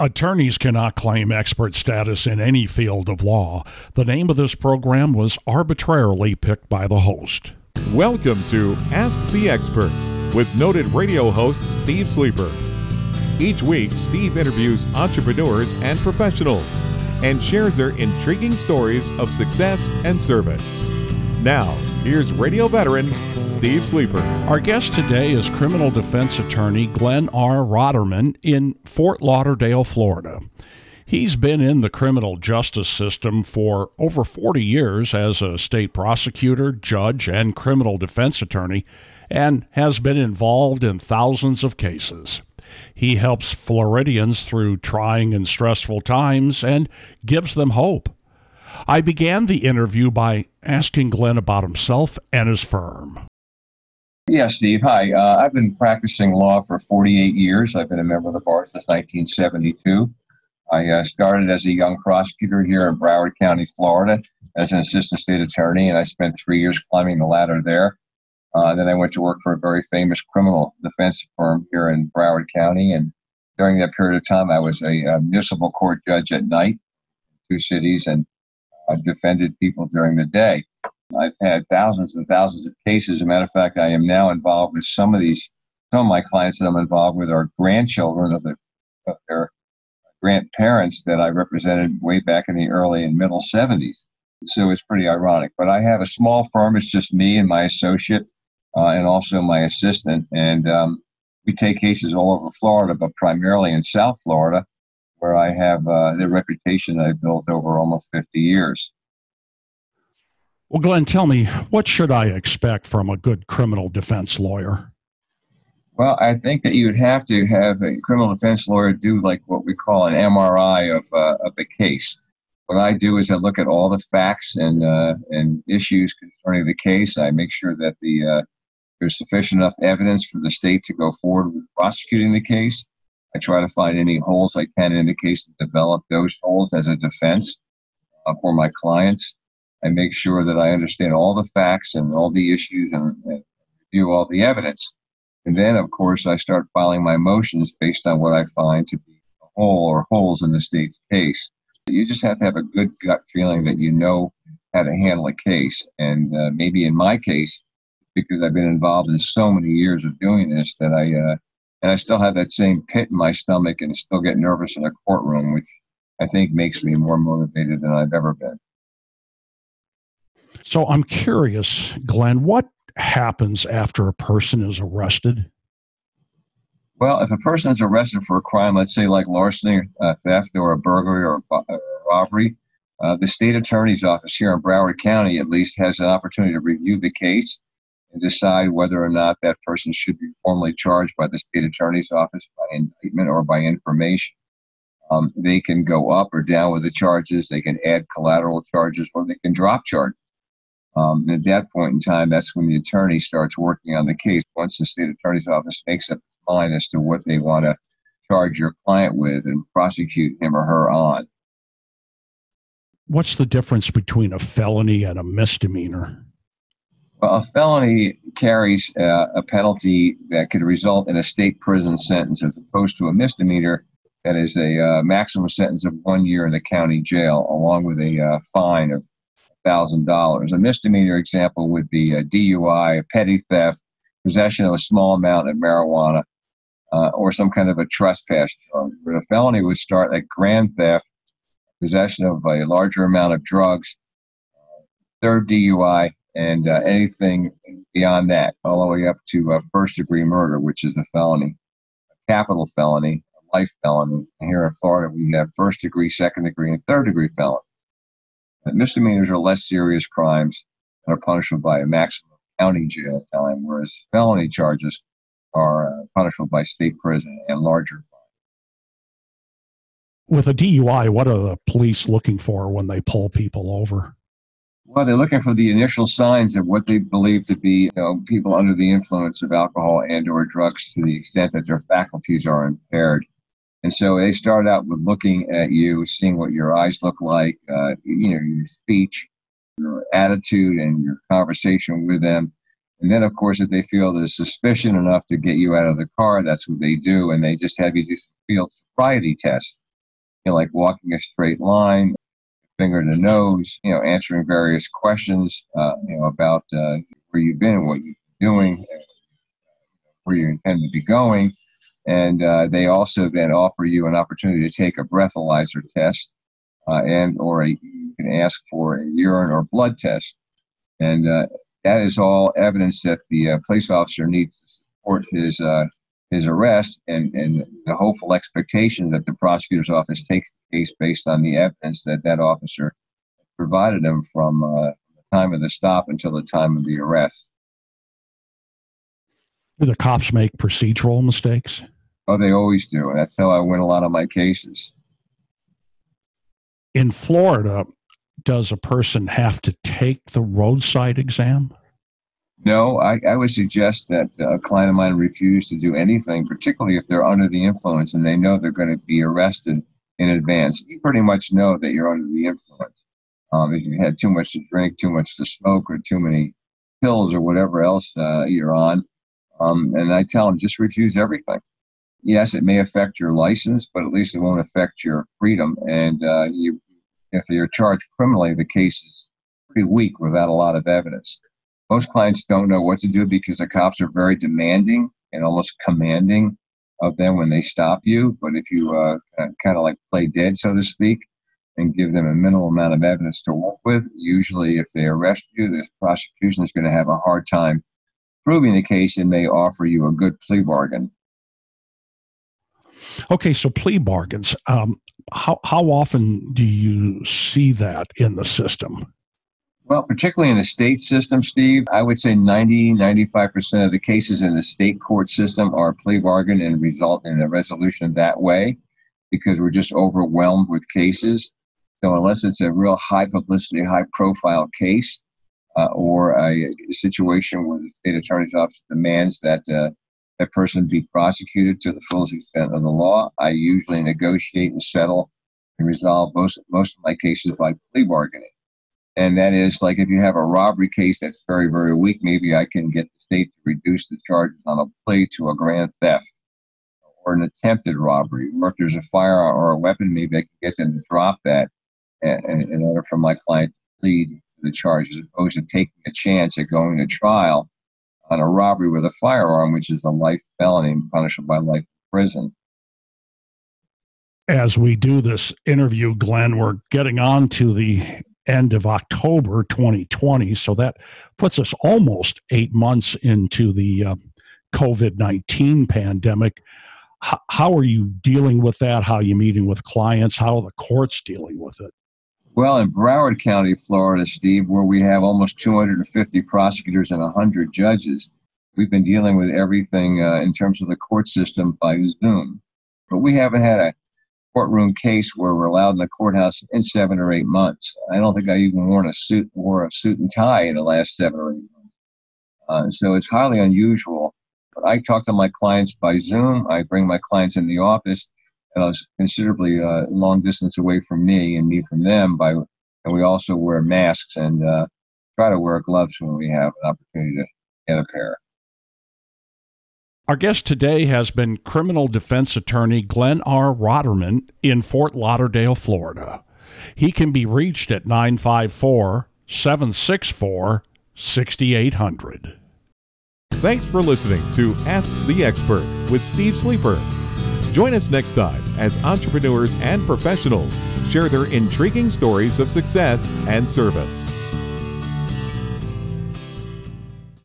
Attorneys cannot claim expert status in any field of law. The name of this program was arbitrarily picked by the host. Welcome to Ask the Expert with noted radio host Steve Sleeper. Each week, Steve interviews entrepreneurs and professionals and shares their intriguing stories of success and service. Now, here's radio veteran Steve Sleeper. Our guest today is criminal defense attorney Glenn R. Roderman in Fort Lauderdale, Florida. He's been in the criminal justice system for over 40 years as a state prosecutor, judge, and criminal defense attorney, and has been involved in thousands of cases. He helps Floridians through trying and stressful times and gives them hope. I began the interview by asking Glenn about himself and his firm. Yeah, Steve. Hi. Uh, I've been practicing law for 48 years. I've been a member of the bar since 1972. I uh, started as a young prosecutor here in Broward County, Florida, as an assistant state attorney, and I spent three years climbing the ladder there. Uh, then I went to work for a very famous criminal defense firm here in Broward County, and during that period of time, I was a, a municipal court judge at night, two cities, and I defended people during the day. I've had thousands and thousands of cases. As a matter of fact, I am now involved with some of these. Some of my clients that I'm involved with are grandchildren of, the, of their grandparents that I represented way back in the early and middle 70s. So it's pretty ironic. But I have a small firm. It's just me and my associate, uh, and also my assistant. And um, we take cases all over Florida, but primarily in South Florida, where I have uh, the reputation I've built over almost 50 years. Well, Glenn, tell me, what should I expect from a good criminal defense lawyer? Well, I think that you would have to have a criminal defense lawyer do like what we call an MRI of, uh, of the case. What I do is I look at all the facts and uh, and issues concerning the case. I make sure that the uh, there's sufficient enough evidence for the state to go forward with prosecuting the case. I try to find any holes I can in the case to develop those holes as a defense uh, for my clients. I make sure that I understand all the facts and all the issues and, and review all the evidence. And then, of course, I start filing my motions based on what I find to be a hole or holes in the state's case. You just have to have a good gut feeling that you know how to handle a case. And uh, maybe in my case, because I've been involved in so many years of doing this, that I uh, and I still have that same pit in my stomach and still get nervous in a courtroom, which I think makes me more motivated than I've ever been. So I'm curious, Glenn, what happens after a person is arrested? Well, if a person is arrested for a crime, let's say like larceny, uh, theft, or a burglary or a robbery, uh, the state attorney's office here in Broward County at least has an opportunity to review the case and decide whether or not that person should be formally charged by the state attorney's office by indictment or by information. Um, they can go up or down with the charges. They can add collateral charges or they can drop charges. Um, at that point in time, that's when the attorney starts working on the case. Once the state attorney's office makes up its mind as to what they want to charge your client with and prosecute him or her on. What's the difference between a felony and a misdemeanor? Well, a felony carries uh, a penalty that could result in a state prison sentence as opposed to a misdemeanor that is a uh, maximum sentence of one year in the county jail, along with a uh, fine of $1,000. A misdemeanor example would be a DUI, a petty theft, possession of a small amount of marijuana, uh, or some kind of a trespass charge. But a felony would start at grand theft, possession of a larger amount of drugs, third DUI, and uh, anything beyond that, all the way up to uh, first degree murder, which is a felony, a capital felony, a life felony. Here in Florida, we have first degree, second degree, and third degree felony. But misdemeanors are less serious crimes and are punishable by a maximum county jail time, whereas felony charges are uh, punishable by state prison and larger. With a DUI, what are the police looking for when they pull people over? Well, they're looking for the initial signs of what they believe to be you know, people under the influence of alcohol and/or drugs, to the extent that their faculties are impaired. And so they start out with looking at you, seeing what your eyes look like, uh, you know, your speech, your attitude, and your conversation with them. And then, of course, if they feel there's suspicion enough to get you out of the car, that's what they do. And they just have you do field sobriety tests. you know, like walking a straight line, finger to nose, you know, answering various questions, uh, you know, about uh, where you've been, what you're doing, where you intend to be going. And uh, they also then offer you an opportunity to take a breathalyzer test uh, and or a, you can ask for a urine or blood test. And uh, that is all evidence that the uh, police officer needs to support his uh, his arrest and, and the hopeful expectation that the prosecutor's office takes the case based on the evidence that that officer provided him from the time of the stop until the time of the arrest. Do the cops make procedural mistakes? Oh, they always do. And that's how I win a lot of my cases. In Florida, does a person have to take the roadside exam? No, I, I would suggest that a client of mine refuse to do anything, particularly if they're under the influence and they know they're going to be arrested in advance. You pretty much know that you're under the influence. Um, if you had too much to drink, too much to smoke, or too many pills or whatever else uh, you're on, um, and I tell them just refuse everything. Yes, it may affect your license, but at least it won't affect your freedom. And uh, you, if you're charged criminally, the case is pretty weak without a lot of evidence most clients don't know what to do because the cops are very demanding and almost commanding of them when they stop you. But if you uh, kind of like play dead, so to speak, and give them a minimal amount of evidence to work with, usually if they arrest you, the prosecution is going to have a hard time proving the case and may offer you a good plea bargain. Okay, so plea bargains. Um, how how often do you see that in the system? Well, particularly in the state system, Steve, I would say 90, 95% of the cases in the state court system are plea bargain and result in a resolution that way because we're just overwhelmed with cases. So, unless it's a real high publicity, high profile case, uh, or a, situation where the state attorney's office demands that uh, that person be prosecuted to the fullest extent of the law, I usually negotiate and settle and resolve most most of my cases by plea bargaining. And that is like if you have a robbery case that's very, very weak, maybe I can get the state to reduce the charges on a plea to a grand theft or an attempted robbery. Or if there's a firearm or a weapon, maybe I can get them to drop that in order for my client to plead to the charge as opposed to taking a chance at going to trial on a robbery with a firearm, which is a life felony punishable by life prison. As we do this interview, Glenn, we're getting on to the end of October 2020. So that puts us almost eight months into the uh, COVID 19 pandemic. How are you dealing with that? How are you meeting with clients? How are the courts dealing with it? Well, in Broward County, Florida, Steve, where we have almost 250 prosecutors and 100 judges, we've been dealing with everything uh, in terms of the court system by Zoom. But we haven't had a courtroom case where we're allowed in the courthouse in seven or eight months. I don't think I even worn a suit wore a suit and tie in the last seven or eight months. Uh, so it's highly unusual. But I talk to my clients by Zoom. I bring my clients in the office, and I was considerably uh, long distance away from me and me from them. By and we also wear masks and uh, try to wear gloves when we have an opportunity to get a pair. Our guest today has been criminal defense attorney Glenn R. Roderman in Fort Lauderdale, Florida. He can be reached at 954 764 6800. Thanks for listening to Ask the Expert with Steve Sleeper. Join us next time as entrepreneurs and professionals share their intriguing stories of success and service.